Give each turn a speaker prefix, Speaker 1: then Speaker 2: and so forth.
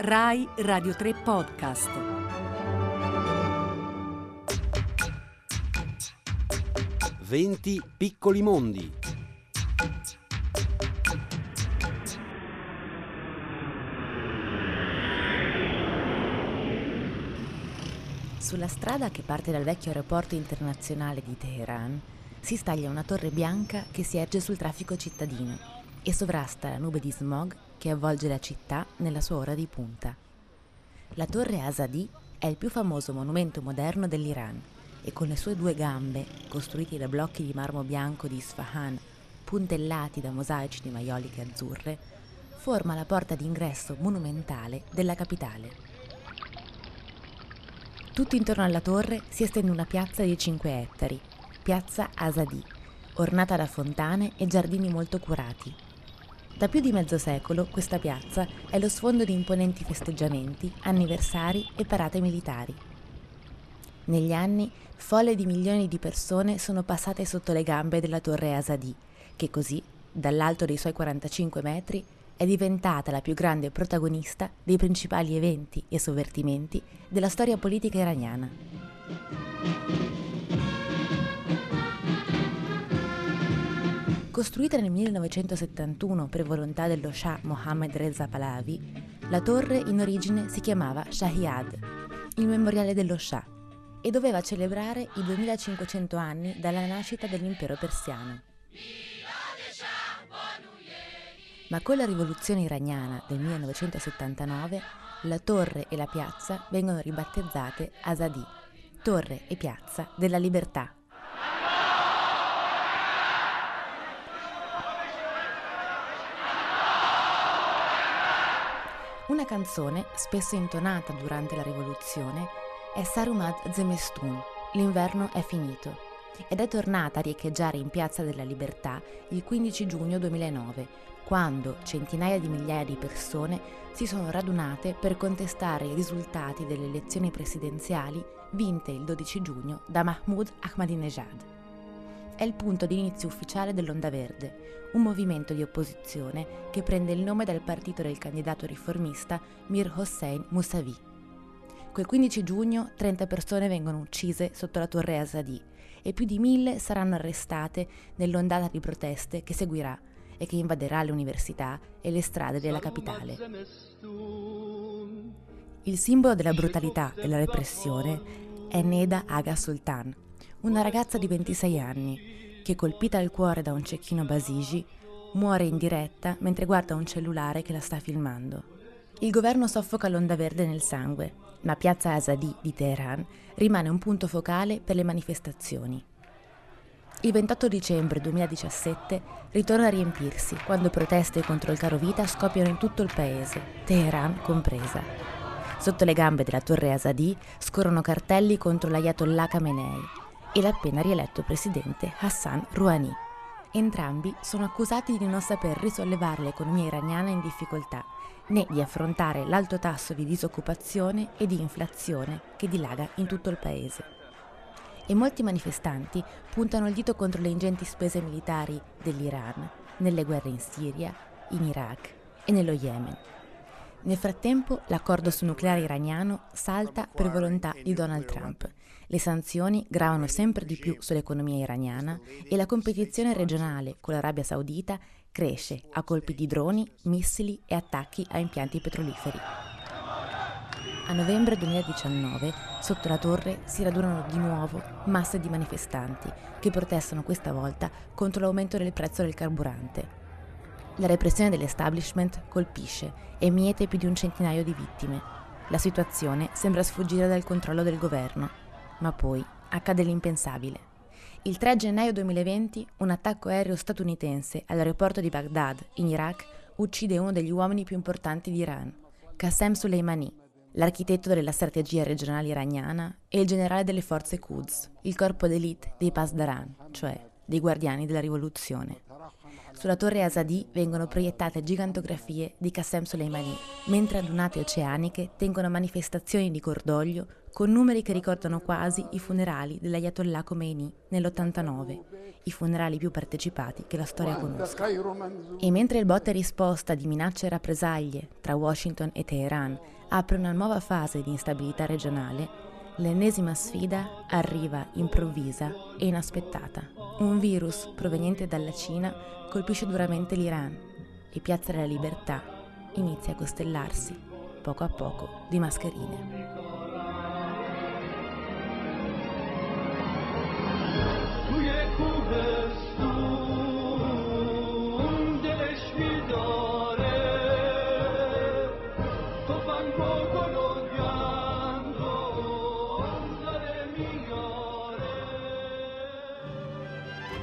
Speaker 1: Rai Radio 3 Podcast.
Speaker 2: Venti piccoli mondi.
Speaker 3: Sulla strada che parte dal vecchio aeroporto internazionale di Teheran si staglia una torre bianca che si erge sul traffico cittadino e sovrasta la nube di smog che avvolge la città nella sua ora di punta. La torre Azadi è il più famoso monumento moderno dell'Iran e con le sue due gambe, costruiti da blocchi di marmo bianco di Isfahan, puntellati da mosaici di maioliche azzurre, forma la porta d'ingresso monumentale della capitale. Tutto intorno alla torre si estende una piazza di 5 ettari, piazza Azadi, ornata da fontane e giardini molto curati. Da più di mezzo secolo questa piazza è lo sfondo di imponenti festeggiamenti, anniversari e parate militari. Negli anni, folle di milioni di persone sono passate sotto le gambe della torre Azadi, che così, dall'alto dei suoi 45 metri, è diventata la più grande protagonista dei principali eventi e sovvertimenti della storia politica iraniana. Costruita nel 1971 per volontà dello Shah Mohammed Reza Pahlavi, la torre in origine si chiamava Shahiyad, il memoriale dello Shah, e doveva celebrare i 2500 anni dalla nascita dell'impero persiano. Ma con la rivoluzione iraniana del 1979 la torre e la piazza vengono ribattezzate Azadi, torre e piazza della libertà. Una canzone, spesso intonata durante la rivoluzione, è Sarumat Zemestun, L'inverno è finito, ed è tornata a riecheggiare in Piazza della Libertà il 15 giugno 2009, quando centinaia di migliaia di persone si sono radunate per contestare i risultati delle elezioni presidenziali vinte il 12 giugno da Mahmoud Ahmadinejad. È il punto di inizio ufficiale dell'Onda Verde, un movimento di opposizione che prende il nome dal partito del candidato riformista Mir Hossein Mousavi. Quel 15 giugno 30 persone vengono uccise sotto la torre Azadi e più di mille saranno arrestate nell'ondata di proteste che seguirà e che invaderà le università e le strade della capitale. Il simbolo della brutalità e della repressione è Neda Aga Sultan, una ragazza di 26 anni che, colpita al cuore da un cecchino Basigi, muore in diretta mentre guarda un cellulare che la sta filmando. Il governo soffoca l'onda verde nel sangue, ma piazza Azadi di Teheran rimane un punto focale per le manifestazioni. Il 28 dicembre 2017 ritorna a riempirsi quando proteste contro il caro vita scoppiano in tutto il paese, Teheran compresa. Sotto le gambe della torre Azadi scorrono cartelli contro l'Ayatollah Khamenei e l'appena rieletto presidente Hassan Rouhani. Entrambi sono accusati di non saper risollevare l'economia iraniana in difficoltà, né di affrontare l'alto tasso di disoccupazione e di inflazione che dilaga in tutto il paese e molti manifestanti puntano il dito contro le ingenti spese militari dell'Iran nelle guerre in Siria, in Iraq e nello Yemen. Nel frattempo l'accordo sul nucleare iraniano salta per volontà di Donald Trump. Le sanzioni gravano sempre di più sull'economia iraniana e la competizione regionale con l'Arabia Saudita cresce a colpi di droni, missili e attacchi a impianti petroliferi. A novembre 2019, sotto la torre si radunano di nuovo masse di manifestanti che protestano questa volta contro l'aumento del prezzo del carburante. La repressione dell'establishment colpisce e miete più di un centinaio di vittime. La situazione sembra sfuggire dal controllo del governo, ma poi accade l'impensabile. Il 3 gennaio 2020 un attacco aereo statunitense all'aeroporto di Baghdad, in Iraq, uccide uno degli uomini più importanti di Iran, Qassem Soleimani, l'architetto della strategia regionale iraniana e il generale delle forze Quds, il corpo d'élite dei Pasdaran, cioè dei guardiani della rivoluzione. Sulla torre Asadi vengono proiettate gigantografie di Qassem Soleimani, mentre adunate oceaniche tengono manifestazioni di cordoglio con numeri che ricordano quasi i funerali dell'Ayatollah Khomeini nell'89, i funerali più partecipati che la storia conosca. E mentre il botta e risposta di minacce e rappresaglie tra Washington e Teheran apre una nuova fase di instabilità regionale, L'ennesima sfida arriva improvvisa e inaspettata. Un virus proveniente dalla Cina colpisce duramente l'Iran e Piazza della Libertà inizia a costellarsi, poco a poco, di mascherine.